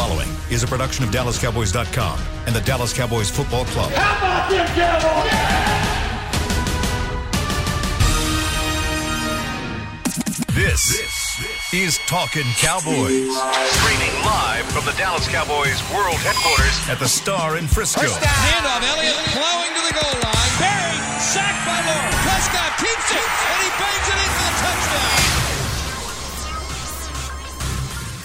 following is a production of DallasCowboys.com and the Dallas Cowboys Football Club. How about them Cowboys? This, is Talking Cowboys. Streaming live from the Dallas Cowboys World Headquarters at the Star in Frisco. First down. Handoff. Elliott plowing to the goal line. Barry sacked by Lawrence. Prescott keeps it, and he bangs it in for the touchdown.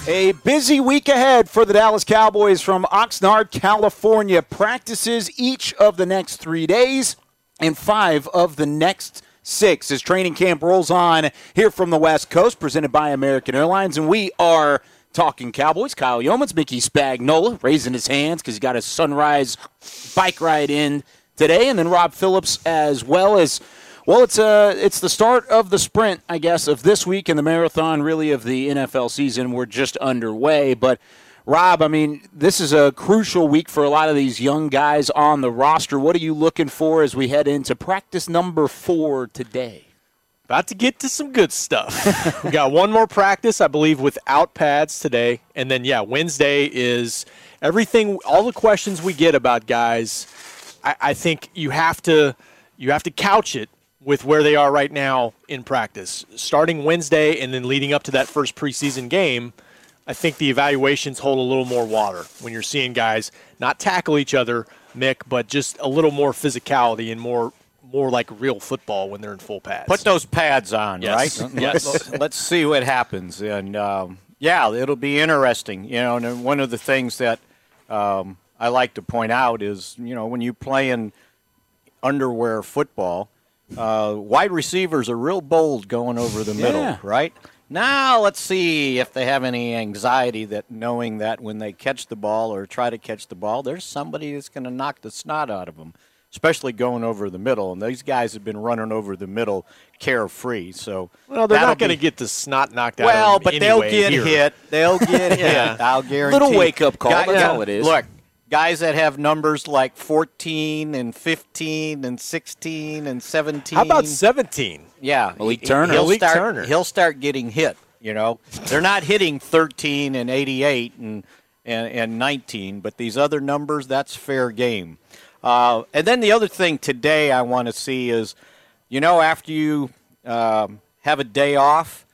A busy week ahead for the Dallas Cowboys from Oxnard, California. Practices each of the next three days and five of the next six as training camp rolls on here from the West Coast, presented by American Airlines. And we are talking Cowboys. Kyle Youmans, Mickey Spagnola, raising his hands because he got his sunrise bike ride in today. And then Rob Phillips as well as. Well, it's uh, it's the start of the sprint, I guess, of this week and the marathon, really, of the NFL season. We're just underway, but Rob, I mean, this is a crucial week for a lot of these young guys on the roster. What are you looking for as we head into practice number four today? About to get to some good stuff. we got one more practice, I believe, without pads today. And then, yeah, Wednesday is everything, all the questions we get about guys. I, I think you have to you have to couch it with where they are right now in practice. Starting Wednesday and then leading up to that first preseason game, I think the evaluations hold a little more water when you're seeing guys not tackle each other, Mick, but just a little more physicality and more more like real football when they're in full pads. Put those pads on, Yes. right? Yes. Let's, let's see what happens, and um, yeah, it'll be interesting. You know, and one of the things that um, I like to point out is, you know, when you play in underwear football, uh, wide receivers are real bold going over the middle, Yeah. right? Now let's see if they have any anxiety that knowing that when they catch the ball or try to catch the ball, there's somebody that's going to knock the snot out of them, especially going over the middle. And these guys have been running over the middle carefree. So well, they're not going to get the snot knocked out well, of them but they'll get here. hit. They'll get Yeah. hit. I'll guarantee. Little wake-up call, Guy- that's all it is. Look, guys that have numbers like 14 and 15 and 16 and 17. How about 17? Yeah, Malik Turner. He'll Malik start, Turner. He'll start getting hit. You know, they're not hitting 13 and 88 and and, and 19, but these other numbers, that's fair game. Uh, and then the other thing today I want to see is, you know, after you um, have a day off,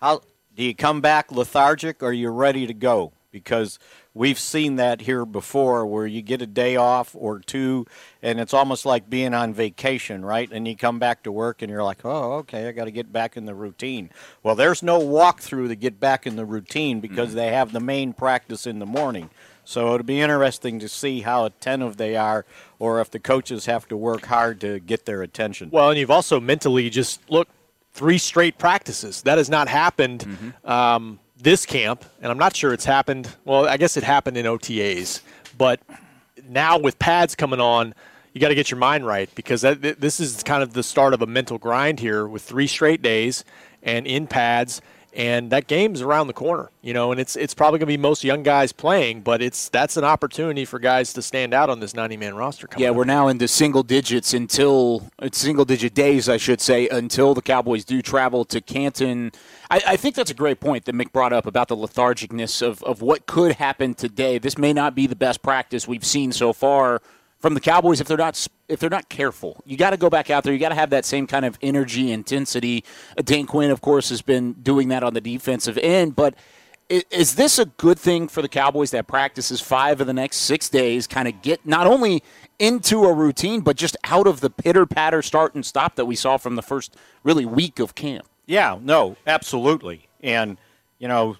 how do you come back lethargic or are you ready to go? Because we've seen that here before where you get a day off or two and it's almost like being on vacation, right? And you come back to work and you're like, oh, okay, I got to get back in the routine. Well, there's no walkthrough to get back in the routine because they have the main practice in the morning. So it'll be interesting to see how attentive they are or if the coaches have to work hard to get their attention. Well, and you've also mentally just look three straight practices. That has not happened um, this camp, and I'm not sure it's happened. Well, I guess it happened in OTAs, but now with pads coming on, you got to get your mind right because that, this is kind of the start of a mental grind here with three straight days and in pads. And that game's around the corner, you know, and it's it's probably going to be most young guys playing, but it's that's an opportunity for guys to stand out on this 90 man roster. Coming Yeah, up. we're now into single digits until it's single digit days, I should say, until the Cowboys do travel to Canton. I, I think that's a great point that Mick brought up about the lethargicness of, of what could happen today. This may not be the best practice we've seen so far from the Cowboys if they're not if they're not careful. You got to go back out there. You got to have that same kind of energy, intensity. Dan Quinn, of course, has been doing that on the defensive end, but is this a good thing for the Cowboys that practices five of the next six days, kind of get not only into a routine, but just out of the pitter patter start and stop that we saw from the first really week of camp? Yeah, no, absolutely. And, you know,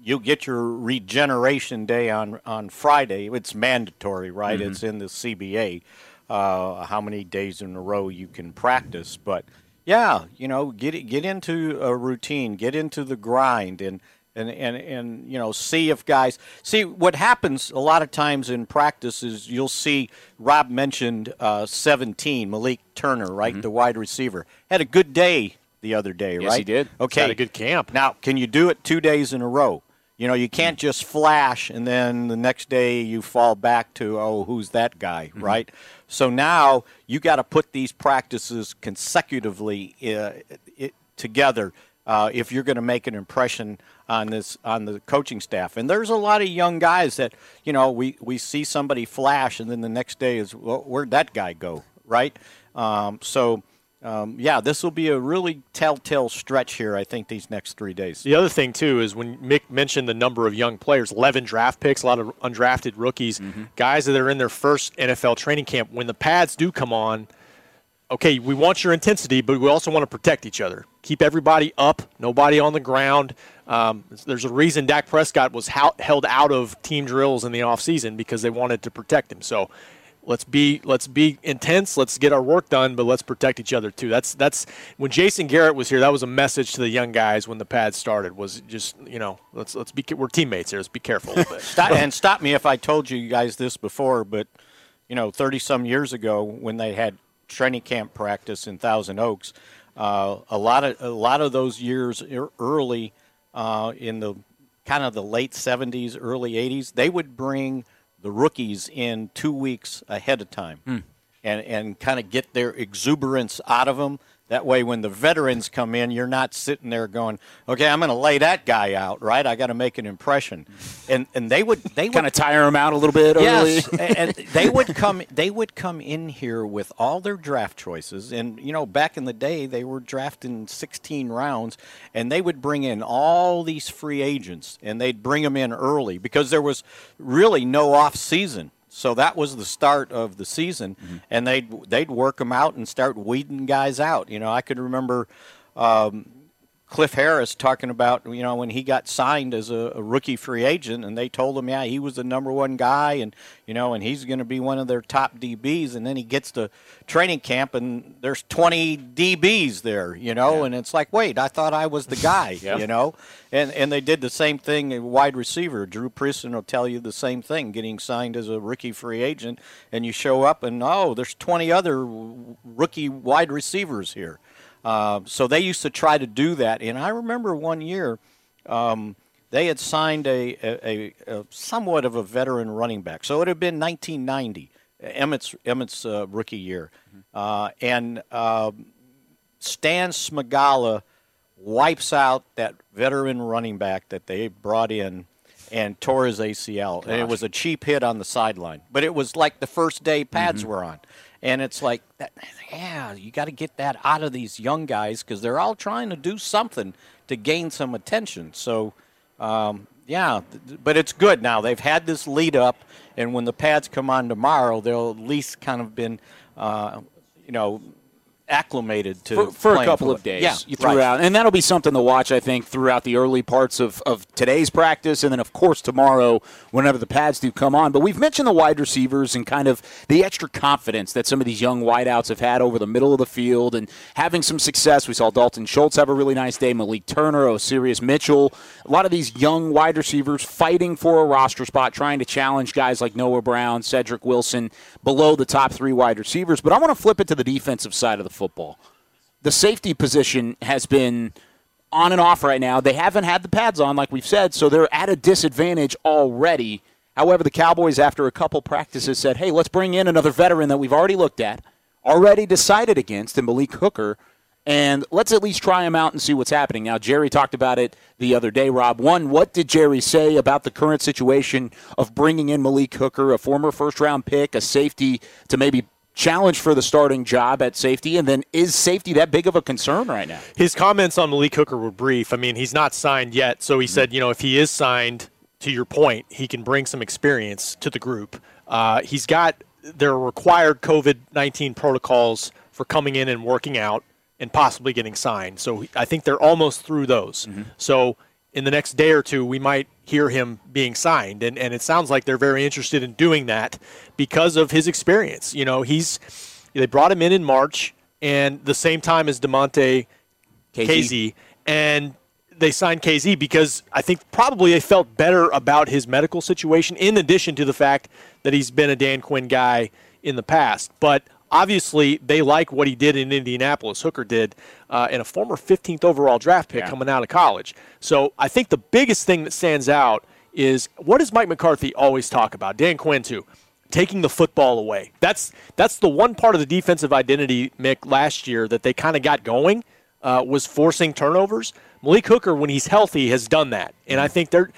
you get your regeneration day on, on Friday. It's mandatory, right? Mm-hmm. It's in the CBA uh, how many days in a row you can practice. But, yeah, you know, get, get into a routine, get into the grind, and, and, and, and, you know, see if guys. See, what happens a lot of times in practice is you'll see Rob mentioned uh, 17, Malik Turner, right? The wide receiver. Had a good day the other day, Yes, right? he did. Okay. Had a good camp. Now, can you do it two days in a row? You know, you can't just flash and then the next day you fall back to, oh, who's that guy, right? So now you got to put these practices consecutively uh, it, together uh, if you're going to make an impression on this on the coaching staff. And there's a lot of young guys that you know we we see somebody flash, and then the next day is well, where'd that guy go, right? Um, so. Um, yeah, this will be a really telltale stretch here. I think these next three days. The other thing too is when Mick mentioned the number of young players, 11 draft picks, a lot of undrafted rookies, mm-hmm. guys that are in their first NFL training camp. When the pads do come on, okay, we want your intensity, but we also want to protect each other. Keep everybody up, nobody on the ground. Um, there's a reason Dak Prescott was held out of team drills in the offseason because they wanted to protect him. So let's be let's be intense let's get our work done but let's protect each other too that's that's when jason garrett was here that was a message to the young guys when the pad started was just you know let's let's be we're teammates here let's be careful stop, and stop me if i told you guys this before but you know 30 some years ago when they had training camp practice in Thousand Oaks. Uh, a lot of a lot of those years early uh, in the kind of the late 70s, early 80s, they would bring the rookies in two weeks ahead of time, mm. and and kind of get their exuberance out of them that way, when the veterans come in, you're not sitting there going, "Okay, I'm going to lay that guy out." Right? I got to make an impression, and and they would they kind of tire him out a little bit. Early. Yes, and they would come they would come in here with all their draft choices, and you know, back in the day, they were drafting 16 rounds, and they would bring in all these free agents, and they'd bring them in early because there was really no off season so that was the start of the season, mm-hmm. and they'd they'd work them out and start weeding guys out. You know, I could remember um, Cliff Harris talking about you know when he got signed as a, a, rookie free agent, and they told him, yeah, he was the number one guy, and you know, and he's going to be one of their top DBs. And then he gets to training camp, and there's 20 DBs there, you know, yeah. and it's like, wait, I thought I was the guy, you know, and and they did the same thing. A wide receiver, Drew Pearson will tell you the same thing, getting signed as a rookie free agent, and you show up, and oh, there's 20 other rookie wide receivers here. Uh, so they used to try to do that. And I remember one year um, they had signed a, a, a, somewhat of a veteran running back. So it had been 1990, Emmitt's, Emmitt's uh, rookie year. Mm-hmm. Uh, and um, Stan Smagala wipes out that veteran running back that they brought in and tore his ACL. Gosh. And it was a cheap hit on the sideline. But it was like the first day pads mm-hmm. were on. And it's like, that, yeah, you got to get that out of these young guys because they're all trying to do something to gain some attention. So, um, yeah, but it's good now. They've had this lead up, and when the pads come on tomorrow, they'll at least kind of been, uh, you know, acclimated to for, for a couple of days. Yeah, threw right. and that'll be something to watch. I think throughout the early parts of, of today's practice, and then of course tomorrow whenever the pads do come on. But we've mentioned the wide receivers and kind of the extra confidence that some of these young wideouts have had over the middle of the field and having some success. We saw Dalton Schultz have a really nice day. Malik Turner, Osirus Mitchell, a lot of these young wide receivers fighting for a roster spot, trying to challenge guys like Noah Brown, Cedric Wilson below the top three wide receivers. But I want to flip it to the defensive side of the football. The safety position has been on and off right now. They haven't had the pads on, like we've said, so they're at a disadvantage already. However, the Cowboys, after a couple practices, said, hey, let's bring in another veteran that we've already looked at, already decided against, and Malik Hooker, and let's at least try him out and see what's happening. Now, Jerry talked about it the other day, Rob. One, what did Jerry say about the current situation of bringing in Malik Hooker, a former first round pick, a safety, to maybe challenge for the starting job at safety? And then is safety that big of a concern right now? His comments on Malik Hooker were brief. I mean, he's not signed yet. So he said, you know, if he is signed, to your point, he can bring some experience to the group. Uh, he's got their required COVID 19 protocols for coming in and working out and possibly getting signed. So I think they're almost through those. Mm-hmm. So in the next day or two, we might hear him being signed. And, and it sounds like they're very interested in doing that because of his experience. You know, he's they brought him in in March and the same time as Damontae Kazee. and they signed Kazee because I think probably they felt better about his medical situation, in addition to the fact that he's been a Dan Quinn guy in the past. But obviously, they like what he did in Indianapolis. Hooker did, uh, and a former 15th overall draft pick yeah. coming out of college. So I think the biggest thing that stands out is what does Mike McCarthy always talk about? Dan Quinn too taking the football away. That's that's the one part of the defensive identity, Mick, last year that they kind of got going. uh, was forcing turnovers. Malik Hooker, when he's healthy, has done that, and I think they're.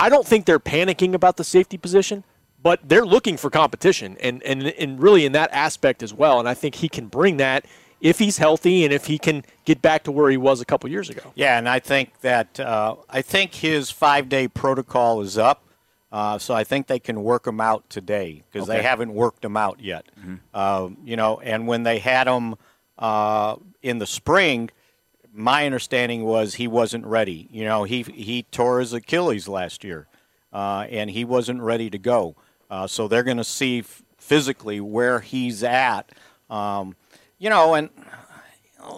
I don't think they're panicking about the safety position, but they're looking for competition, and and and really in that aspect as well. And I think he can bring that if he's healthy and if he can get back to where he was a couple years ago. Yeah, and I think that uh, I think his five day protocol is up. Uh, so I think they can work him out today because they haven't worked him out yet. Uh, you know, and when they had him uh, in the spring, my understanding was he wasn't ready. You know, he he tore his Achilles last year, uh, and he wasn't ready to go. Uh, so they're going to see f- physically where he's at. Um, you know, and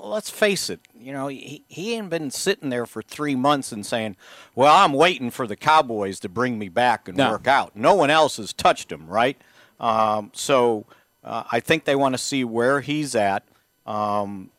let's face it, you know, he, he ain't been sitting there for three months and saying, well, I'm waiting for the Cowboys to bring me back and No. work out. No one else has touched him, right? Um, so uh, I think they want to see where he's at. Um,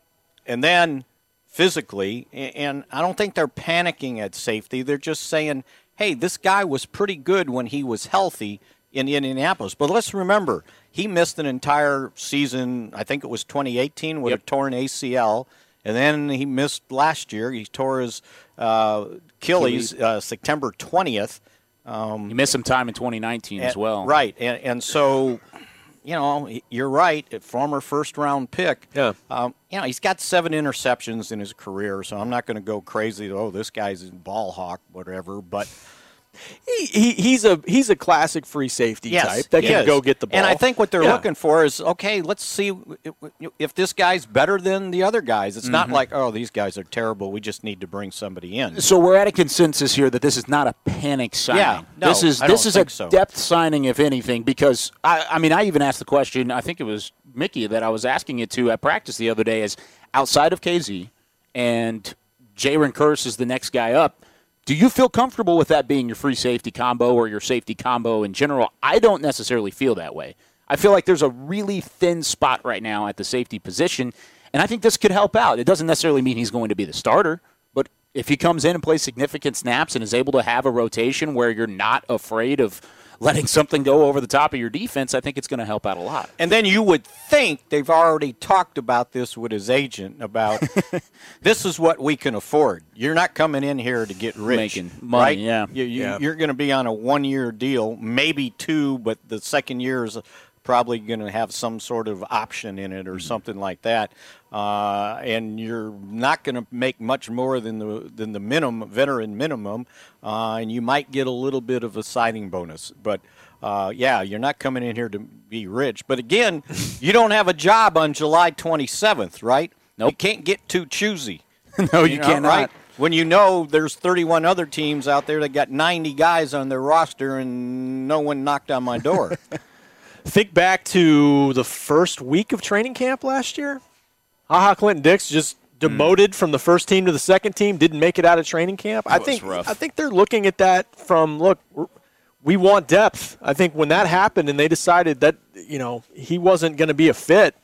and then physically, and I don't think they're panicking at safety. They're just saying, hey, this guy was pretty good when he was healthy in Indianapolis. But let's remember, he missed an entire season, I think it was 2018, with a torn ACL. And then he missed last year. He tore his uh, Achilles uh, September 20th. He missed some time in 2019 as well. Right, and, and so, you know, you're right. A former first round pick. Yeah. Um, you know, he's got seven interceptions in his career, so I'm not going to go crazy. Oh, this guy's a ball hawk, whatever. But He, he he's a he's a classic free safety yes, type that can is. go get the ball. And I think what they're Yeah. looking for is okay. Let's see if this guy's better than the other guys. It's Mm-hmm. not like oh, these guys are terrible. We just need to bring somebody in. So we're at a consensus here that this is not a panic signing. Yeah, no, this is I this don't is a so. depth signing, if anything, because I, I mean, I even asked the question. I think it was Mickey that I was asking it to at practice the other day. Is outside of Kazee and Jayron Kearse is the next guy up. Do you feel comfortable with that being your free safety combo or your safety combo in general? I don't necessarily feel that way. I feel like there's a really thin spot right now at the safety position, and I think this could help out. It doesn't necessarily mean he's going to be the starter, but if he comes in and plays significant snaps and is able to have a rotation where you're not afraid of letting something go over the top of your defense, I think it's going to help out a lot. And then you would think they've already talked about this with his agent about this is what we can afford. You're not coming in here to get rich, Making money, right? yeah. You, you, Yeah. You're going to be on a one-year deal, maybe two, but the second year is probably going to have some sort of option in it or something like that. Uh, and you're not going to make much more than the than the minimum veteran minimum, uh, and you might get a little bit of a signing bonus, but. Uh, yeah, you're not coming in here to be rich. But again, you don't have a job on July 27th, right? Nope. You can't get too choosy. no, you, know, cannot. Right? When you know there's 31 other teams out there that got 90 guys on their roster and no one knocked on my door. Think back to the first week of training camp last year. Ha Ha Clinton-Dix just hmm. demoted from the first team to the second team, didn't make it out of training camp. I think rough. I think they're looking at that from look, we're- want depth. I think when that happened and they decided that you know he wasn't going to be a fit,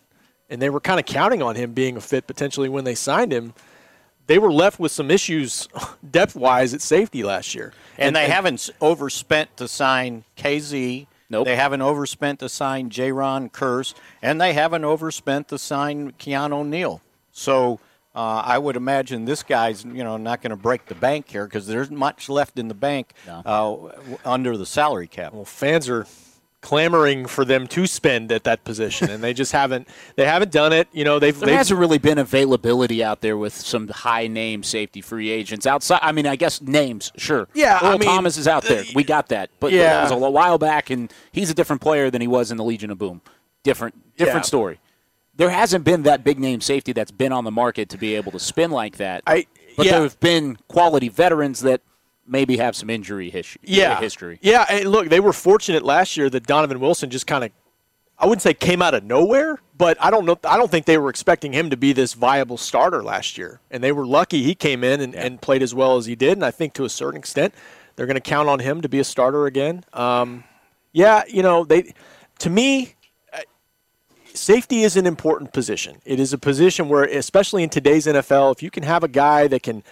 and they were kind of counting on him being a fit potentially when they signed him, they were left with some issues depth wise at safety last year. and they haven't overspent to sign Kazee. Nope. They haven't overspent to sign Jayron Kearse, and they haven't overspent to sign Keanu Neal. So uh, I would imagine this guy's, you know, not going to break the bank here because there's much left in the bank uh, under the salary cap. well, fans are clamoring for them to spend at that position, and they just haven't. They haven't done it. You know, they've. There they've hasn't really been availability out there with some high name safety free agents outside. I mean, I guess names, sure. Yeah, I Earl mean, Thomas is out there. Uh, we got that, but Yeah. that was a while back, and he's a different player than he was in the Legion of Boom. Different, different Yeah. story. There hasn't been that big name safety that's been on the market to be able to spin like that. I- but yeah. there have been quality veterans that maybe have some injury history. yeah, history. Yeah, and look, they were fortunate last year that Donovan Wilson just kind of. I wouldn't say came out of nowhere, but I don't know. I don't think they were expecting him to be this viable starter last year, and they were lucky he came in and, and played as well as he did. And I think to a certain extent, they're going to count on him to be a starter again. Um, yeah, you know, they. To me, uh, safety is an important position. It is a position where, especially in today's NFL, if you can have a guy that can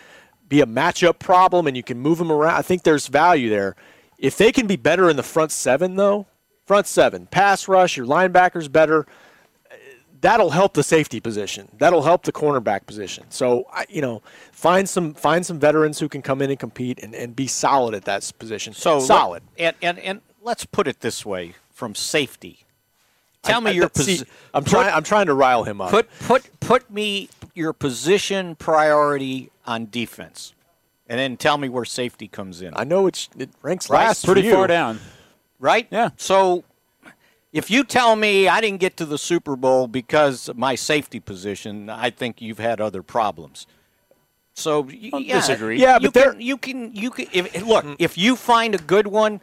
be a matchup problem and you can move them around, I think there's value there. If they can be better in the front seven, though, front seven, pass rush, your linebackers better, that'll help the safety position. That'll help the cornerback position. So you know, find some find some veterans who can come in and compete and, and be solid at that position. So solid. and, and and let's put it this way: from safety. Tell me I- your position. I'm trying. I'm trying to rile him up. Put put put me your position priority on defense, and then tell me where safety comes in. I know it's it ranks Right, last. Pretty far down. right? Yeah. So if you tell me I didn't get to the Super Bowl because of my safety position, I think you've had other problems. So y- yeah, disagree. Yeah, but they're- can, you can you can if, look if you find a good one,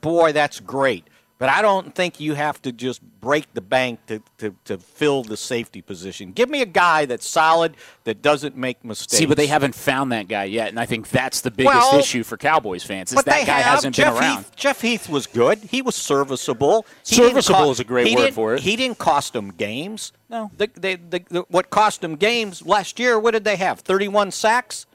boy, that's great. But I don't think you have to just break the bank to, to, to fill the safety position. Give me a guy that's solid that doesn't make mistakes. See, but they haven't found that guy yet, and I think that's the biggest Well, issue for Cowboys fans. Is that guy have. hasn't Jeff been around. Heath, Jeff Heath was good. He was serviceable. He Serviceable is a great word for it. He didn't cost them games. No. The, they, the, the, what cost them games last year? What did they have? Thirty-one sacks.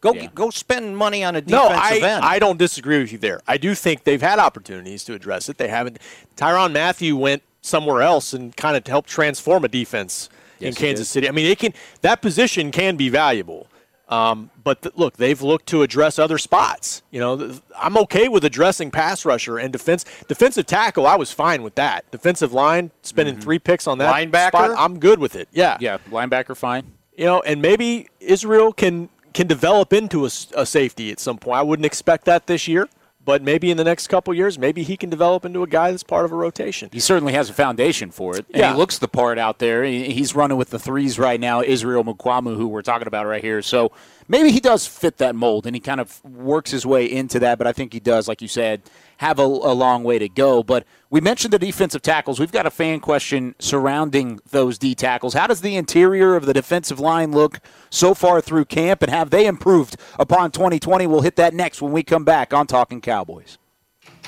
Go Yeah. go spend money on a No, I, end. I don't disagree with you there. I do think they've had opportunities to address it. They haven't. Tyrann Mathieu went somewhere else and kind of helped transform a defense in Yes, he Kansas. City. I mean, it can that position can be valuable. Um, but th- look, they've looked to address other spots. You know, th- I'm okay with addressing pass rusher and defense. Defensive tackle, I was fine with that. Defensive line, spending three picks on that Linebacker? spot, I'm good with it. Yeah, yeah, linebacker fine. you know, and maybe Israel can can develop into a safety at some point. I wouldn't expect that this year, but maybe in the next couple years, maybe he can develop into a guy that's part of a rotation. He certainly has a foundation for it, and Yeah. he looks the part out there. He's running with the threes right now. Israel Mukuamu, who we're talking about right here, so maybe he does fit that mold, and he kind of works his way into that. But I think he does, like you said, have a, a long way to go. But we mentioned the defensive tackles. We've got a fan question surrounding those D tackles. How does the interior of the defensive line look so far through camp, and have they improved upon 2020? We'll hit that next when we come back on Talking Cowboys.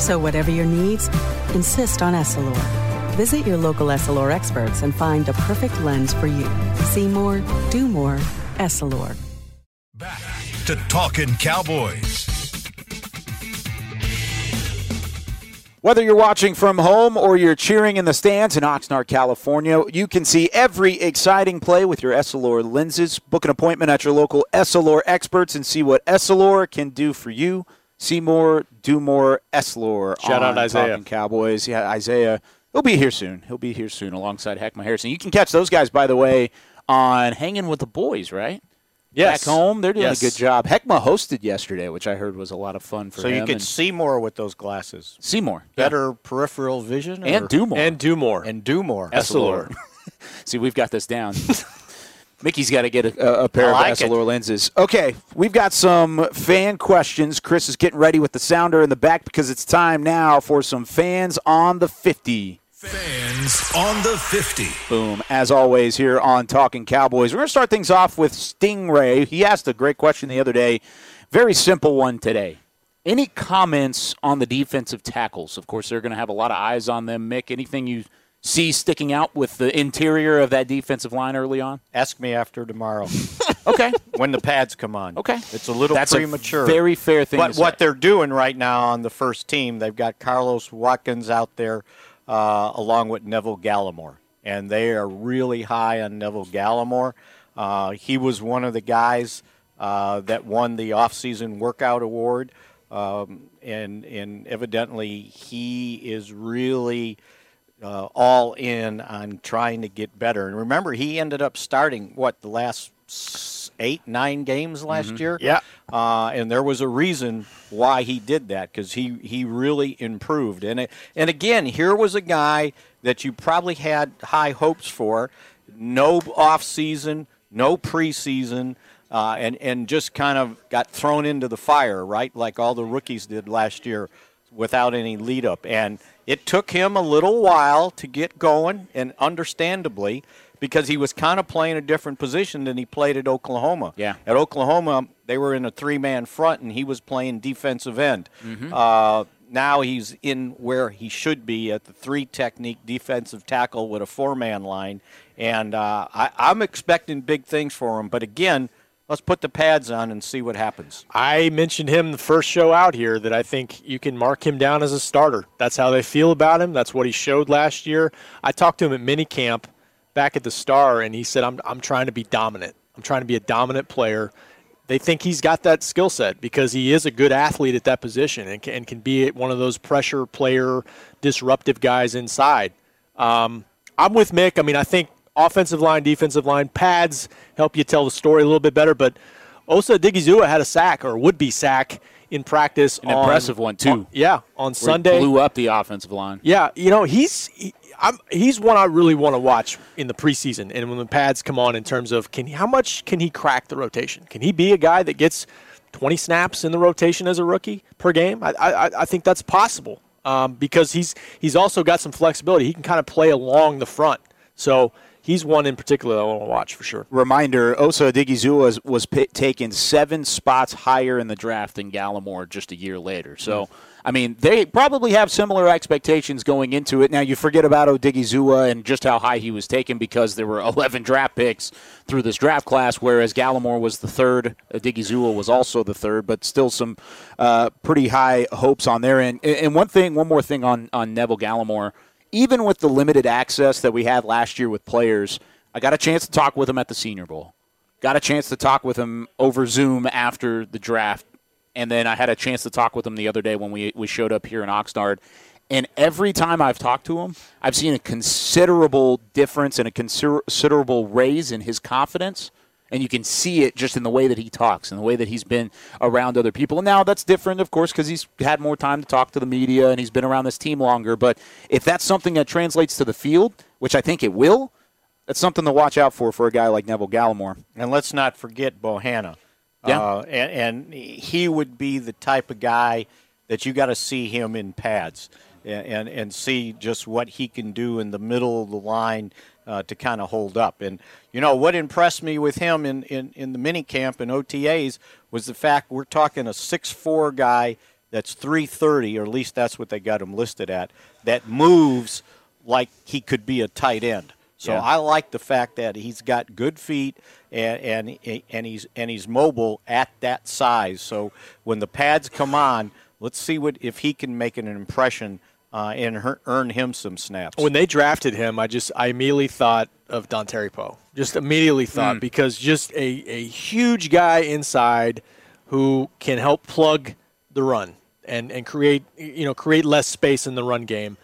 So, whatever your needs, insist on Essilor. Visit your local Essilor experts and find the perfect lens for you. See more, do more, Essilor. Back to Talking Cowboys. Whether you're watching from home or you're cheering in the stands in Oxnard, California, you can see every exciting play with your Essilor lenses. Book an appointment at your local Essilor experts and see what Essilor can do for you. See more, do more, Essilor. Shout out Isaiah. Talking Cowboys. Yeah, Isaiah. He'll be here soon. He'll be here soon alongside Heckma Harrison. You can catch those guys, by the way, on Hanging with the Boys, right? Yes. Back home, they're doing Yes. a good job. Heckma hosted yesterday, which I heard was a lot of fun for so him. you can see more with those glasses. Seymour. Better peripheral vision, And do more. And do more. and do more. Essilor. See, we've got this down. Mickey's got to get a, a pair like of Essilor lenses. Okay, we've got some fan questions. Chris is getting ready with the sounder in the back because it's time now for some fans on the 50. Fans on the 50. Boom. As always, here on Talking Cowboys, we're going to start things off with Stingray. He asked a great question the other day. Very simple one today. Any comments on the defensive tackles? Of course, they're going to have a lot of eyes on them. Mick, anything you see sticking out with the interior of that defensive line early on? Ask me after tomorrow. okay. When the pads come on. Okay. It's a little That's a premature. very fair thing But what they're doing right now on the first team, they've got Carlos Watkins out there uh, along with Neville Gallimore. And they are really high on Neville Gallimore. Uh, he was one of the guys uh, that won the offseason workout award. Um, and, and evidently, he is really uh, all in on trying to get better. And remember, he ended up starting what the last eight, nine games last year. Yeah. uh, and there was a reason why he did that because he he really improved. And it, and again, here was a guy that you probably had high hopes for. No off season, no preseason. Uh, and, and just kind of got thrown into the fire, right? Like all the rookies did last year without any lead up. And it took him a little while to get going, and understandably, because he was kind of playing a different position than he played at Oklahoma. Yeah. At Oklahoma, they were in a three man front, and he was playing defensive end. Mhm. Uh, now he's in where he should be at the three technique defensive tackle with a four man line. And uh, I, I'm expecting big things for him. But again, let's put the pads on and see what happens. I mentioned him the first show out here that I think you can mark him down as a starter. That's how they feel about him. That's what he showed last year. I talked to him at minicamp back at the Star, and he said, I'm, I'm trying to be dominant. I'm trying to be a dominant player. They think he's got that skill set because he is a good athlete at that position and can, and can be one of those pressure player, disruptive guys inside. Um, I'm with Mick. I mean, I think offensive line, defensive line, pads help you tell the story a little bit better. But Osa Odighizuwa had a sack or would be sack in practice. An on- impressive one, too. on- yeah, on Sunday. blew up the offensive line. Yeah, you know he's he, I'm, he's one I really want to watch in the preseason and when the pads come on in terms of can how much can he crack the rotation? Can he be a guy that gets 20 snaps in the rotation as a rookie per game? I I, I think that's possible um, because he's he's also got some flexibility. He can kind of play along the front, so he's one in particular that I want to watch for sure. Reminder: Osa Odighizuwa was, was pi taken seven spots higher in the draft than Gallimore just a year later. So, I mean, they probably have similar expectations going into it. Now, you forget about Odighizuwa and just how high he was taken because there were 11 draft picks through this draft class, whereas Gallimore was the third. Odighizuwa was also the third, but still some uh, pretty high hopes on their end. And and one thing, one more thing on on Neville Gallimore even with the limited access that we had last year with players, I got a chance to talk with him at the Senior Bowl. Got a chance to talk with him over Zoom after the draft. And then I had a chance to talk with him the other day when we, we showed up here in Oxnard. And every time I've talked to him, I've seen a considerable difference and a consider- considerable raise in his confidence. And you can see it just in the way that he talks and the way that he's been around other people. And now that's different, of course, because he's had more time to talk to the media and he's been around this team longer. But if that's something that translates to the field, which I think it will, that's something to watch out for for a guy like Neville Gallimore. And let's not forget Bohanna. Yeah. Uh, and, and he would be the type of guy that you got to see him in pads and, and, and see just what he can do in the middle of the line uh, to kind of hold up. And, you know, what impressed me with him in, in, in the mini camp and OTAs was the fact we're talking a six-four guy that's 330, or at least that's what they got him listed at, that moves like he could be a tight end. So Yeah. I like the fact that he's got good feet and, and and he's and he's mobile at that size. So when the pads come on, let's see what if he can make an impression uh, and her, earn him some snaps. When they drafted him, I just I immediately thought of Dontari Poe. Just immediately thought Mm. because just a, a huge guy inside who can help plug the run and, and create you know create less space in the run game.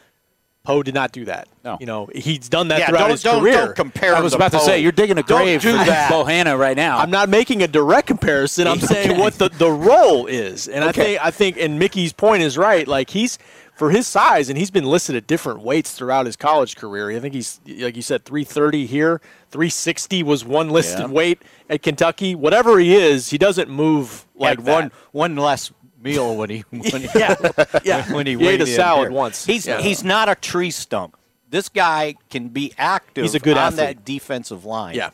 Poe did not do that. No. You know, he's done that Yeah, throughout don't- his don't- career. don't compare I was the about to say, you're digging a Don't grave do for that. Bohanna right now. I'm not making a direct comparison. I'm saying what the, the role is, and I think I think and Mickey's point is right. Like he's for his size, and he's been listed at different weights throughout his college career. I think he's like you said, 330 here, 360 was one listed Yeah. weight at Kentucky. Whatever he is, he doesn't move like Had that. one one less meal when he when he, Yeah, yeah. when he, He ate weighed a salad here. once. He's Yeah. he's not a tree stump. This guy can be active He's a good on athlete. that defensive line. Yeah.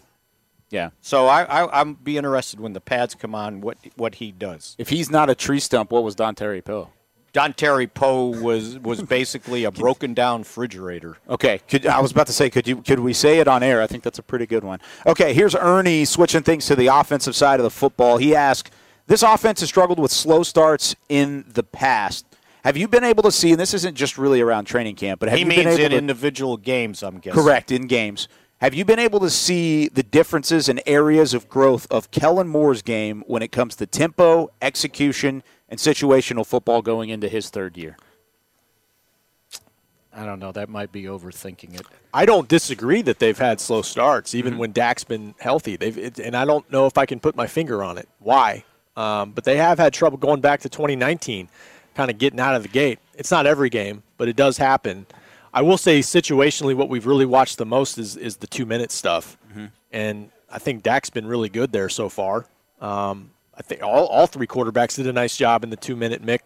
Yeah. So I, I I'm be interested when the pads come on what what he does. If he's not a tree stump, what was Dontari Poe? Dontari Poe was was basically a broken down refrigerator. Okay, could, I was about to say, could you could we say it on air? I think that's a pretty good one. Okay, here's Ernie switching things to the offensive side of the football. He asked, "This offense has struggled with slow starts in the past. Have you been able to see? And this isn't just really around training camp, but have he you means been able in to, individual games. I'm guessing. correct in games? Have you been able to see the differences and areas of growth of Kellen Moore's game when it comes to tempo, execution, and situational football going into his third year?" I don't know. That might be overthinking it. I don't disagree that they've had slow starts, Mm-hmm. even when Dak's been healthy. They've, it, and I don't know if I can put my finger on it. Why? Um, but they have had trouble going back to 2019, kind of getting out of the gate. It's not every game, but it does happen. I will say, situationally, what we've really watched the most is is the two minute stuff, Mm-hmm. and I think Dak's been really good there so far. Um, I think all, all three quarterbacks did a nice job in the two minute mick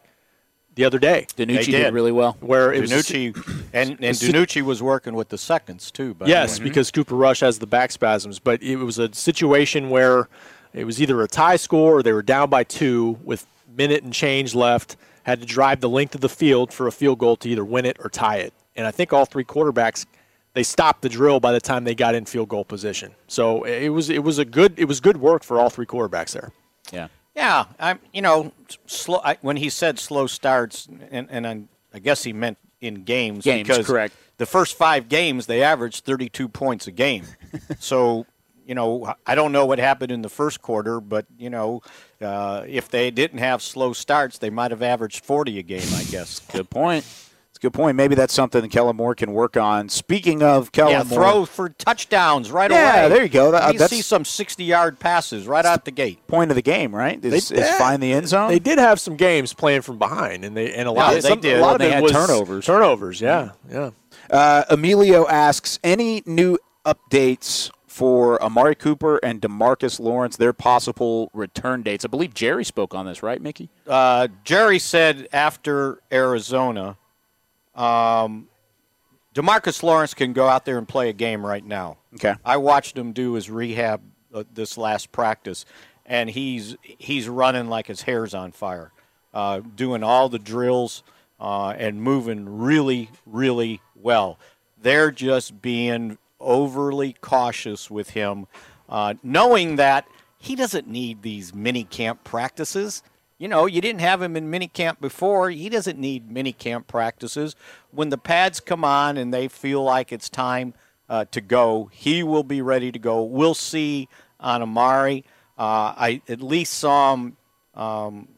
the other day. DiNucci did really well. Where it was DiNucci and and DiNucci was working with the seconds too. By the Yes, way. because Cooper Rush has the back spasms, but it was a situation where it was either a tie score or they were down by two with minute and change left, had to drive the length of the field for a field goal to either win it or tie it. And I think all three quarterbacks they stopped the drill by the time they got in field goal position. So it was it was a good it was good work for all three quarterbacks there. Yeah. Yeah, I'm. You know, slow. I, when he said slow starts, and and I, I guess he meant in games. Games, because correct. The first five games, they averaged 32 points a game. so, you know, I don't know what happened in the first quarter, but you know, uh, if they didn't have slow starts, they might have averaged 40 a game. I guess. Good point. It's a good point. Maybe that's something that Kellen Moore can work on. Speaking of Kellen yeah, Moore, throw for touchdowns right Yeah, away. there you go. That- you that's- see some 60-yard passes right out the gate. point of the game, right? Is, They- is find the end zone. They did have some games playing from behind, and they and a lot Yeah, of they some, did. a lot And of they it had was turnovers. Turnovers, yeah, yeah. Uh, Emilio asks any new updates for Amari Cooper and Demarcus Lawrence, their possible return dates. I believe Jerry spoke on this, right, Mickey? uh, Jerry said after Arizona, um, Demarcus Lawrence can go out there and play a game right now. Okay. I watched him do his rehab uh, this last practice, and he's he's running like his hair's on fire, uh, doing all the drills uh, and moving really, really well. They're just being overly cautious with him, uh, knowing that he doesn't need these mini camp practices. You know, you didn't have him in mini camp before. He doesn't need mini camp practices. When the pads come on and they feel like it's time uh, to go, he will be ready to go. We'll see on Amari. Uh, I at least saw him. Um,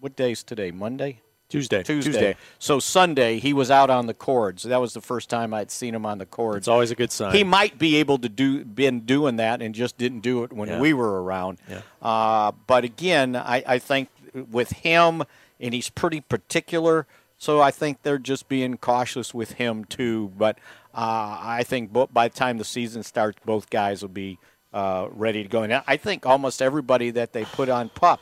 what day's today? Monday. Tuesday. Tuesday. Tuesday. So Sunday he was out on the cords. That was the first time I'd seen him on the cords. It's always a good sign. He might be able to do been doing that and just didn't do it when Yeah. we were around. Yeah. Uh, but again, I, I think with him, and he's pretty particular, so I think they're just being cautious with him too. But uh, I think by the time the season starts, both guys will be uh, ready to go. And I think almost everybody that they put on pup.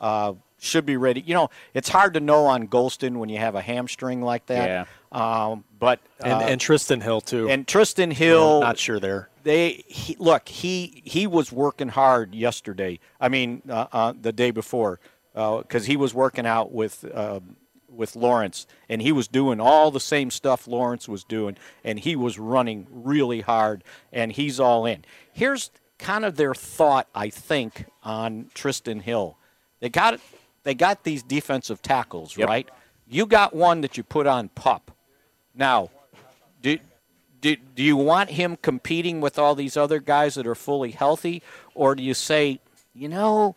Uh, should be ready. You know, it's hard to know on Golston when you have a hamstring like that. Yeah. Um, but and, uh, and Trysten Hill too. and Trysten Hill, not sure there. they he, look he he was working hard yesterday. I mean, uh, uh, the day before, because he was working out with uh, with Lawrence, and he was doing all the same stuff Lawrence was doing, and he was running really hard, and he's all in. Here's kind of their thought, I think, on Trysten Hill. They got they got these defensive tackles, right? You got one that you put on pup. Now, do, do, do you want him competing with all these other guys that are fully healthy, or do you say, you know,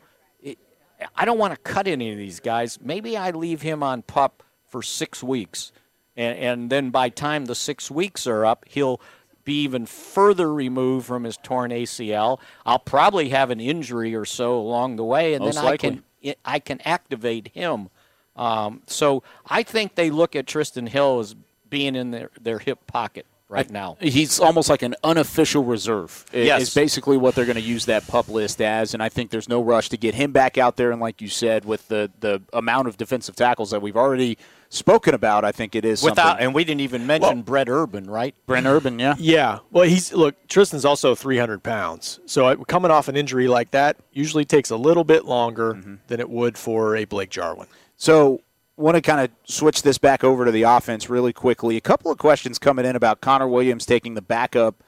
I don't want to cut any of these guys. Maybe I leave him on pup for six weeks, and, and then by time the six weeks are up, he'll be even further removed from his torn ACL. I'll probably have an injury or so along the way, and Most then I likely. can I can activate him Um, so I think they look at Trysten Hill as being in their, their hip pocket right now. He's almost like an unofficial reserve. i- Yes. Is basically what they're going to use that pup list as, and I think there's no rush to get him back out there. And like you said, with the the amount of defensive tackles that we've already spoken about, I think it is Without, something. and we didn't even mention Brent Urban, right? Brent Urban, yeah. Yeah. Well, he's look. Trysten's also 300 pounds, so coming off an injury like that usually takes a little bit longer Mm-hmm. than it would for a Blake Jarwin. So, want to kind of switch this back over to the offense really quickly. A couple of questions coming in about Connor Williams taking the backup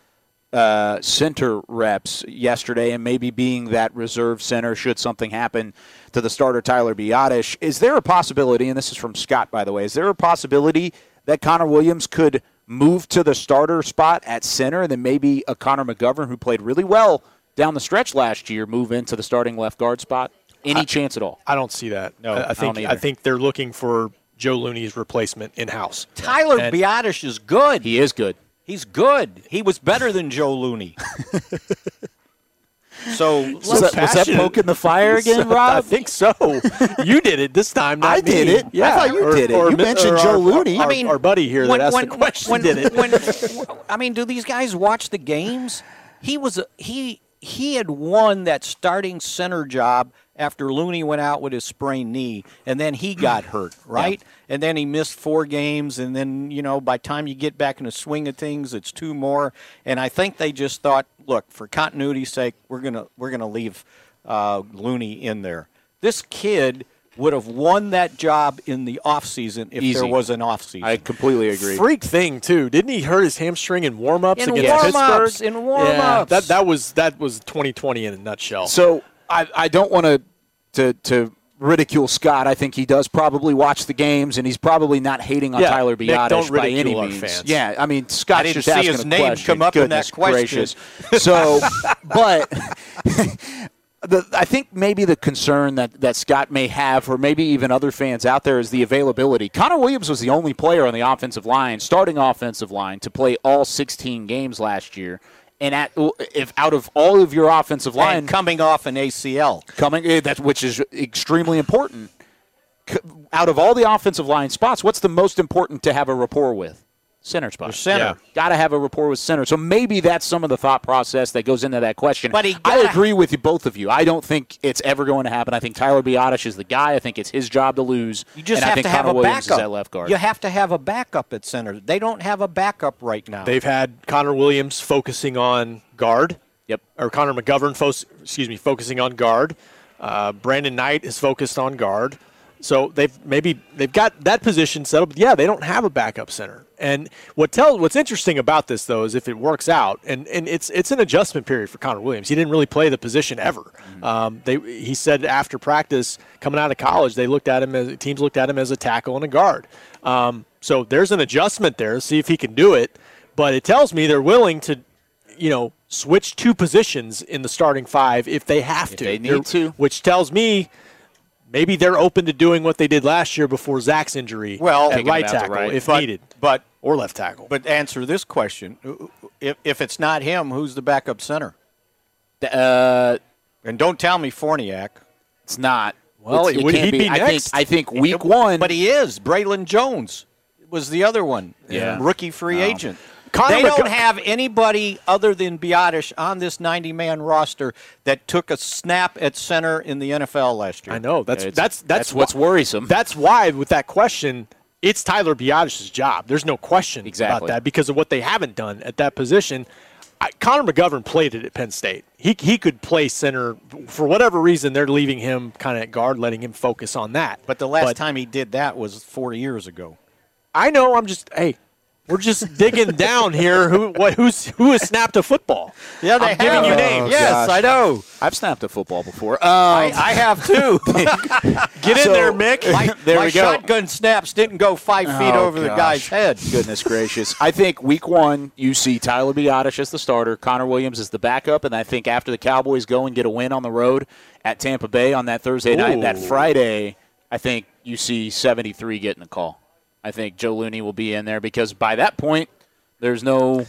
uh, center reps yesterday and maybe being that reserve center should something happen to the starter Tyler Biadasz. Is there a possibility, and this is from Scott, by the way, is there a possibility that Connor Williams could move to the starter spot at center and then maybe a Connor McGovern who played really well down the stretch last year move into the starting left guard spot? Any I- chance at all? I don't see that. No, I, I I think don't I, think they're looking for Joe Looney's replacement in house. Tyler And- Biadasz is good. He is good. He's good. He was better than Joe Looney. so Was that, was that poking the fire again, Rob? I think so. you did it this time. Not I did me. it. I Yeah, thought you Or- did it. or You mentioned Joe our- Looney. Our, I mean, our buddy here when- that asked when- the question when- did it. when- I mean, do these guys watch the games? He was a- he he had won that starting center job after Looney went out with his sprained knee, and then he got hurt, right? And then he missed four games, and then you know by the time you get back in the swing of things, it's two more. And I think they just thought, look, for continuity's sake, we're gonna we're gonna leave uh, Looney in there. This kid would have won that job in the offseason if Easy. there was an offseason. I completely agree. Freak thing too. Didn't he hurt his hamstring in warm-ups In against warm-ups, Pittsburgh? in warm-ups. Yeah, that that was that was 2020 in a nutshell. So I, I don't want to to to ridicule Scott. I think he does probably watch the games, and he's probably not hating on Yeah, Tyler Nick, by any means. fans. Yeah, I mean Scott I just see asking his a name question. come up in that question. gracious. So, but. The, I think maybe the concern that, that Scott may have, or maybe even other fans out there, is the availability. Connor Williams was the only player on the offensive line, starting offensive line, to play all 16 games last year. And at, if out of all of your offensive line, and coming off an ACL. coming eh, that which is extremely important. Out of all the offensive line spots, what's the most important to have a rapport with? Center spot. The center. Yeah. Got to have a rapport with center. So maybe that's some of the thought process that goes into that question. But he I gotta- agree with you, both of you. I don't think it's ever going to happen. I think Tyler Biadasz is the guy. I think it's his job to lose. You just and I have think to have Connor a Williams backup. is at left guard. You have to have a backup at center. They don't have a backup right now. They've had Connor Williams focusing on guard. Yep. Or Connor McGovern, fo- excuse me, focusing on guard. Uh, Brandon Knight is focused on guard. So they've maybe they've got that position settled. But yeah, they don't have a backup center. And what tell what's interesting about this though is if it works out, and, and it's it's an adjustment period for Connor Williams. He didn't really play the position ever. Mm-hmm. Um, they he said after practice coming out of college, they looked at him as teams looked at him as a tackle and a guard. Um, so there's an adjustment there. See if he can do it. But it tells me they're willing to, you know, switch two positions in the starting five if they have to. they need They're- to. Which tells me maybe they're open to doing what they did last year before Zach's injury Well, at right him out to tackle right. if But- needed, but or left tackle. but answer this question: uh, uh, if, if it's not him, who's the backup center? uh, And don't tell me Forniak. it's not. Well, It's- it would- he'd be I think. next. I think week one. but he is. Braylon Jones was the other one. Yeah. rookie free um, agent. Connor they don't have anybody other than Biadasz on this 90-man roster that took a snap at center in the NFL last year. I know that's It's- that's that's, that's what's wh- worrisome. That's why with that question, it's Tyler Biadasz's job. There's no question Exactly. about that because of what they haven't done at that position. I, Connor McGovern played it at Penn State. He he could play center for whatever reason. They're leaving him kind of at guard, letting him focus on that. But the last time he did that was four years ago. I know. I'm just hey. We're just digging down here. Who what, who's who has snapped a football? Yeah, I'm giving you names. Yes, gosh. I know. I've snapped a football before. I, Um, I have too. Get in So- there, Mick. my There my we go. shotgun snaps didn't go five feet Oh, over the guy's head. Goodness gracious. I think week one, you see Tyler Biadasz as the starter, Connor Williams as the backup, and I think after the Cowboys go and get a win on the road at Tampa Bay on that Thursday night, that Friday, I think you see 73 getting the call. I think Joe Looney will be in there because by that point, there's no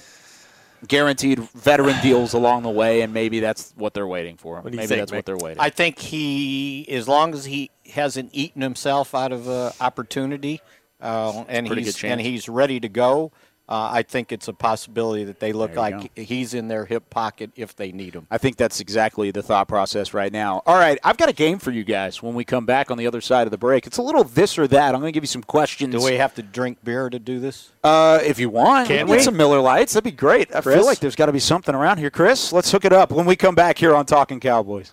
guaranteed veteran deals along the way, and maybe that's what they're waiting for. do you Maybe think, that's Mick? what they're waiting. I think he, as long as he hasn't eaten himself out of uh, opportunity, uh, and Pretty he's and he's ready to go, uh, I think it's a possibility that they look There you like he's in their hip pocket if they need him. I think that's exactly the thought process right now. All right, I've got a game for you guys when we come back on the other side of the break. It's a little this or that. I'm going to give you some questions. Do we have to drink beer to do this? Uh, if you want, Can we'll get some Miller Lites. That'd be great. I Chris? feel like there's got to be something around here. Chris, let's hook it up when we come back here on Talking Cowboys.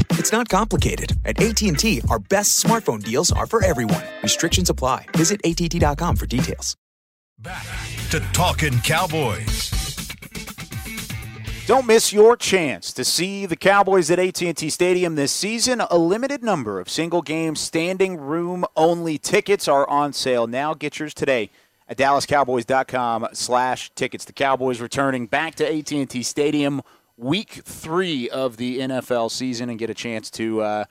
It's not complicated. At AT&T, our best smartphone deals are for everyone. Restrictions apply. Visit att.com for details. Back to Talking Cowboys. Don't miss your chance to see the Cowboys at AT&T Stadium this season. A limited number of single-game standing room only tickets are on sale now. Get yours today at dallascowboys.com slash tickets. The Cowboys returning back to AT&T Stadium week three of the NFL season and get a chance to uh,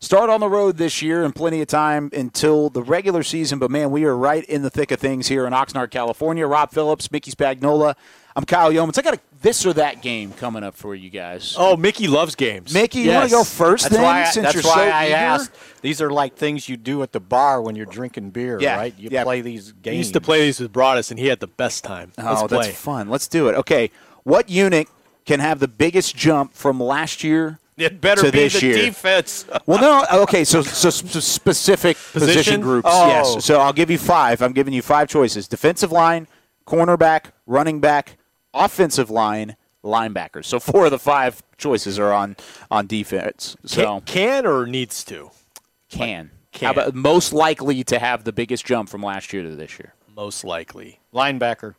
start on the road this year and plenty of time until the regular season. But, man, we are right in the thick of things here in Oxnard, California. Rob Phillips, Mickey Spagnola. I'm Kyle Youmans. I got a this or that game coming up for you guys. Oh, Mickey loves games. Mickey, you want to go first That's then, why I, since that's you're why so I eager? asked. These are like things you do at the bar when you're drinking beer, Yeah, right? You yeah. play these games. He used to play these with Broaddus, and he had the best time. Let's Oh, play. that's fun. Let's do it. Okay, what unit can have the biggest jump from last year It better to be this the year? defense. Well, no. Okay, so so sp- specific position, Position? groups. Oh. Yes. So I'll give you five. I'm giving you five choices: defensive line, cornerback, running back, offensive line, linebackers. So four of the five choices are on on defense. So Can, can or needs to? can. Can. How about most likely to have the biggest jump from last year to this year? Most likely. Linebacker.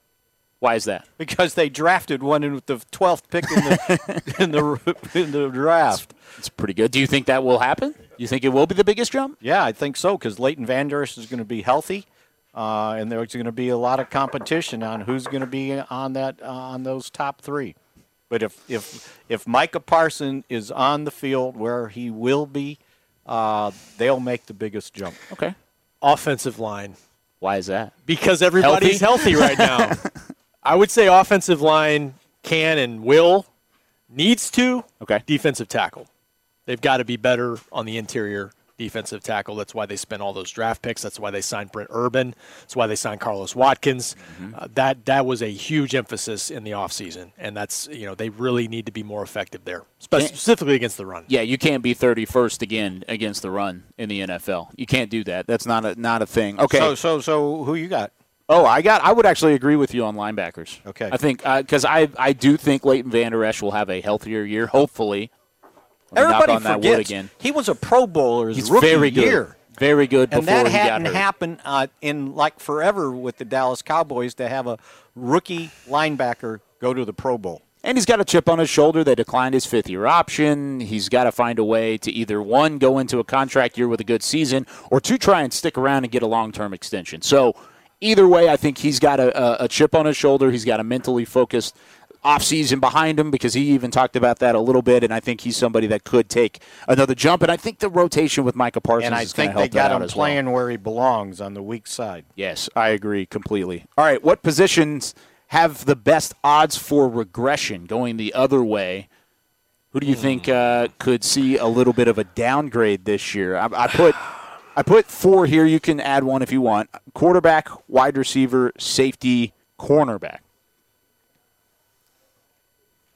Why is that? Because they drafted one in with the 12th pick in the in the in the draft. It's pretty good. Do you think that will happen? You think it will be the biggest jump? Yeah, I think so because Leighton Vander Esch is going to be healthy, uh, and there's going to be a lot of competition on who's going to be on that uh, on those top three. But if if if Micah Parson is on the field where he will be, uh, they'll make the biggest jump. Okay. Offensive line. Why is that? Because everybody's Healthy? healthy, right now. I would say offensive line can and will, needs to. Okay. Defensive tackle. They've got to be better on the interior defensive tackle. That's why they spent all those draft picks. That's why they signed Brent Urban. That's why they signed Carlos Watkins. Mm-hmm. Uh, that that was a huge emphasis in the offseason. And that's, you know, they really need to be more effective there, spe- specifically against the run. Yeah, you can't be 31st again against the run in the NFL. You can't do that. That's not a not a thing. Okay. So so so who you got? Oh, I got. I would actually agree with you on linebackers. Okay. I think because I I do think Leighton Vander Esch will have a healthier year. Hopefully. Everybody on that wood forgets he was a Pro Bowler his He's rookie very good. year. Very good and that he hadn't happened uh, in like forever with the Dallas Cowboys to have a rookie linebacker go to the Pro Bowl. And he's got a chip on his shoulder. They declined his fifth year option. He's got to find a way to either one, go into a contract year with a good season, or two, try and stick around and get a long term extension. So, either way, I think he's got a, a, chip on his shoulder. He's got a mentally focused offseason behind him because he even talked about that a little bit. And I think he's somebody that could take another jump. And I think the rotation with Micah Parsons and I is going think to they help that got him as well. playing where he belongs on the weak side. Yes, I agree completely. All right, what positions have the best odds for regression going the other way? Who do you think uh, could see a little bit of a downgrade this year? I, I put I put four here. You can add one if you want. Quarterback, wide receiver, safety, cornerback.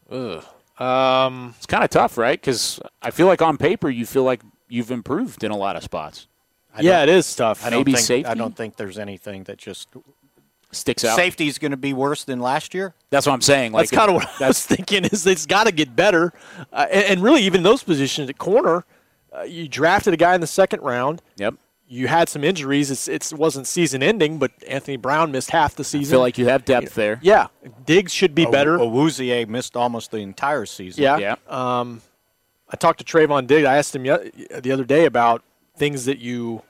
Ugh. Um, it's kind of tough, right? Because I feel like on paper you feel like you've improved in a lot of spots. I Yeah, it is tough. I don't Maybe think, safety I don't think there's anything that just sticks out. Safety is going to be worse than last year. That's what I'm saying. Like that's kind of what I was thinking. Is it's got to get better, uh, and, and really even those positions at corner, uh, you drafted a guy in the second round. Yep. You had some injuries. It's, it's it wasn't season ending, but Anthony Brown missed half the season. I season. feel like you have depth there. Yeah, Diggs should be O- better. Awuzie missed almost the entire season. Yeah. Um, I talked to Trevon Diggs. I asked him ye- the other day about things that you.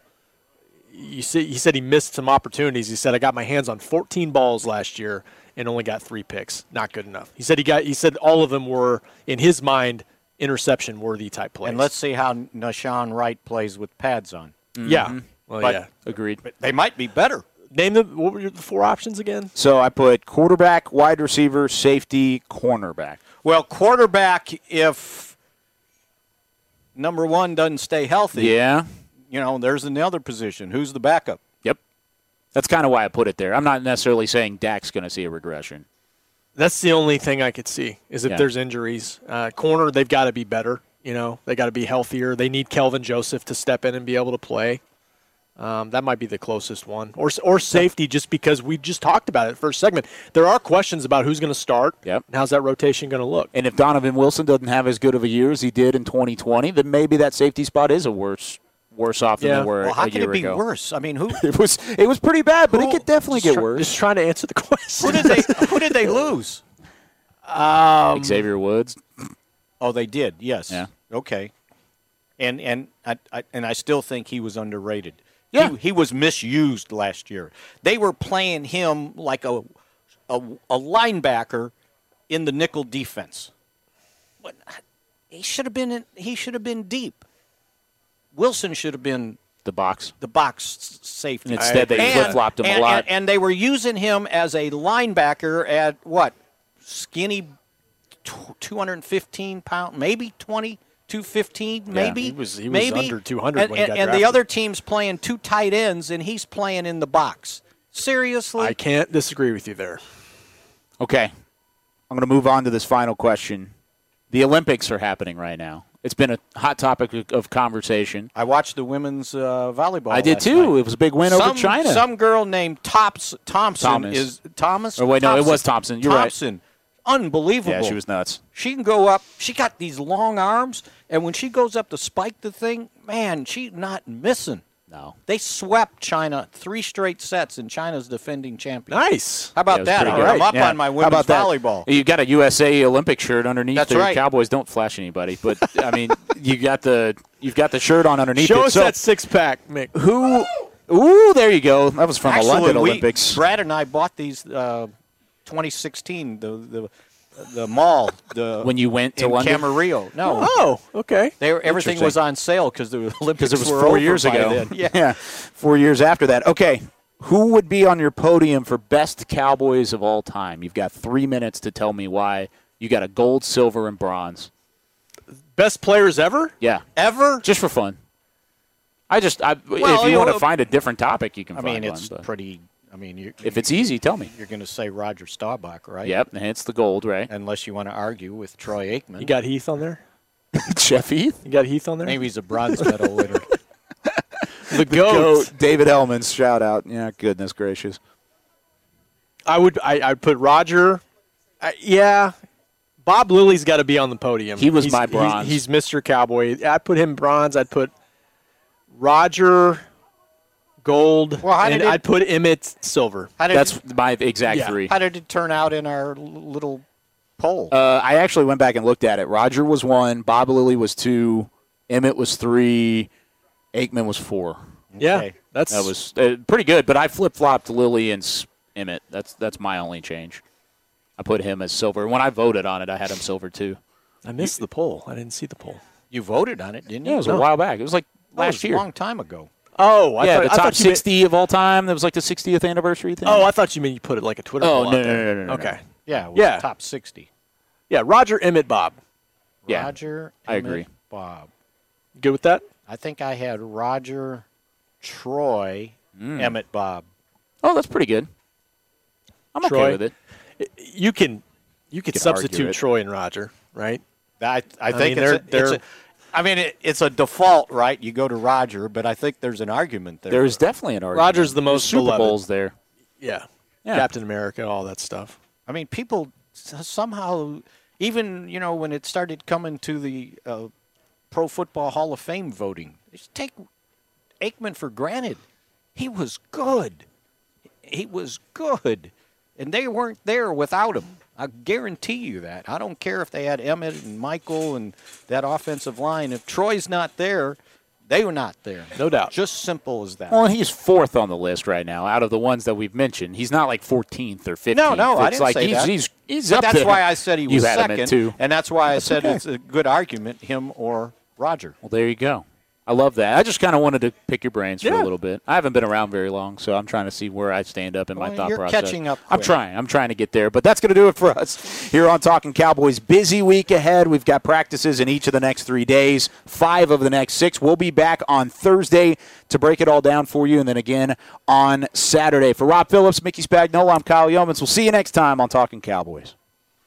You see, he said he missed some opportunities. He said I got my hands on 14 balls last year and only got three picks. Not good enough. He said he got. He said all of them were in his mind interception worthy type plays. And let's see how Nahshon Wright plays with pads on. Yeah. Mm-hmm. Well, But- yeah. Agreed. But they might be better. Name the what were the four options again? So I put quarterback, wide receiver, safety, cornerback. Well, quarterback, if number one doesn't stay healthy, Yeah. you know, there's another position. Who's the backup? Yep. That's kind of why I put it there. I'm not necessarily saying Dak's going to see a regression. That's the only thing I could see is if Yeah. there's injuries. Uh, corner, they've got to be better. You know, they got to be healthier. They need Kelvin Joseph to step in and be able to play. Um, that might be the closest one, or or safety, just because we just talked about it first segment. There are questions about who's going to start. Yep. And how's that rotation going to look? And if Donovan Wilson doesn't have as good of a year as he did in 2020, then maybe that safety spot is a worse worse off than Yeah. they were Well, how a can year it be ago. worse? I mean, who It was it was pretty bad, but it could definitely get Try- worse. Just trying to answer the question. who did they who did they lose? Um, Xavier Woods. Oh, they did. Yes. Yeah. Okay. And and I, I and I still think he was underrated. Yeah. He, he was misused last year. They were playing him like a a, a linebacker in the nickel defense. But he should have been in, he should have been deep. Wilson should have been The box. the box s- safety. And instead they flip-flopped him a lot. And, and they were using him as a linebacker at what? Skinny, 215 pound, maybe 20, 215, maybe. he was- he was maybe. under 200 And, when he and, got and the other team's playing two tight ends, and he's playing in the box. Seriously? I can't disagree with you there. Okay. I'm going to move on to this final question. The Olympics are happening right now. It's been a hot topic of- conversation. I watched the women's uh, volleyball. I did too. night. It was a big win some, over China. Some girl named Tops, Thompson Thomas. is Thomas. Or wait, no, it was Thompson. You're right. Thompson. Unbelievable. Yeah, she was nuts. She can go up. She got these long arms, and when she goes up to spike the thing, man, she's not missing. No. They swept China three straight sets, and China's defending champion. Nice. How about Yeah, that? pretty I'm up Yeah. on my How women's about that? volleyball. You got a USA Olympic shirt underneath. That's there. right. Cowboys don't flash anybody, but I mean, you got the you've got the shirt on underneath. Show it. us So that six pack, Mick. who? Ooh, there you go. That was from Actually, the London we- Olympics. Brad and I bought these uh, 2016. The the the mall. The When you went to in London? Camarillo. No. Oh, okay. They were, everything was on sale because the Olympics because it was were four over years by ago. then. Yeah. yeah, four years after that. Okay, who would be on your podium for best Cowboys of all time? You've got three minutes to tell me why. You got a gold, silver, and bronze. Best players ever? Yeah, Ever? just for fun. I just, I, Well, if you you want know, to find a different topic, you can I find mean, it's one. but pretty. I mean, you, if it's easy, tell me. you're going to say Roger Staubach, right? Yep, and it's the gold, right? Unless you want to argue with Troy Aikman. You got Heath on there? Jeff Heath, You got Heath on there? Maybe he's a bronze medal winner. the goat. David Ellman's shout out. Yeah, goodness gracious. I would I I'd put Roger. I, yeah, Bob Lilly's got to be on the podium. He was He's- my he's- bronze. He's, Mr. Cowboy. I'd put him bronze. I'd put Roger, gold, Well, and it- I'd put Emmett silver. That's it, my exact Yeah. three. how did it turn out in our little poll? Uh, I actually went back and looked at it. Roger was one, Bob Lilly was two, Emmett was three, Aikman was four. Yeah, Okay. that's That was uh, pretty good, but I flip flopped Lilly and Emmett. That's that's my only change. I put him as silver. When I voted on it, I had him silver too. I missed the poll. I didn't see the poll. you voted on it, didn't you? Yeah, it was No. a while back. It was like That last was year. a long time ago. Oh, I yeah, thought, the I top thought you meant- 60 of all time. That was like the 60th anniversary thing. oh, I thought you meant you put it like a Twitter. Oh, poll no, out no, there. no, no, no, no. Okay. Yeah, it was Yeah. top 60. Yeah, Roger, Emmett, Bob. Yeah, Roger, I Emmett, agree. Bob. Good with that? I think I had Roger, Troy, mm. Emmett, Bob. Oh, that's pretty good. I'm Troy. okay with it. You can you could can substitute. Troy and Roger, right? I, I I think mean, it's, they're- a, they're- a- I mean, it, it's a default, right? You go to Roger, but I think there's an argument there. There's definitely an argument. Roger's the most Super beloved. Bowls there. Yeah. Yeah. Captain America, all that stuff. I mean, people somehow, even you know, when it started coming to the uh, Pro Football Hall of Fame voting, they just take Aikman for granted. He was good. He was good, and they weren't there without him. I guarantee you that. I don't care if they had Emmett and Michael and that offensive line. If Troy's not there, they were not there. No doubt. Just simple as that. Well, he's fourth on the list right now out of the ones that we've mentioned. He's not like 14th or 15th. No, no, I It's didn't like say he's, that. He's, he's up that's there. why I said he was second, and that's why I said okay. it's a good argument, him or Roger. Well, there you go. I love that. I just kind of wanted to pick your brains for a little bit. I haven't been around very long, so I'm trying to see where I stand up in my Well, thought you're process. catching up I'm trying. I'm trying to get there, but that's going to do it for us here on Talking Cowboys. Busy week ahead. We've got practices in each of the next three days. Five of the next six. We'll be back on Thursday to break it all down for you, and then again on Saturday. For Rob Phillips, Mickey Spagnola, I'm Kyle Youmans. We'll see you next time on Talking Cowboys.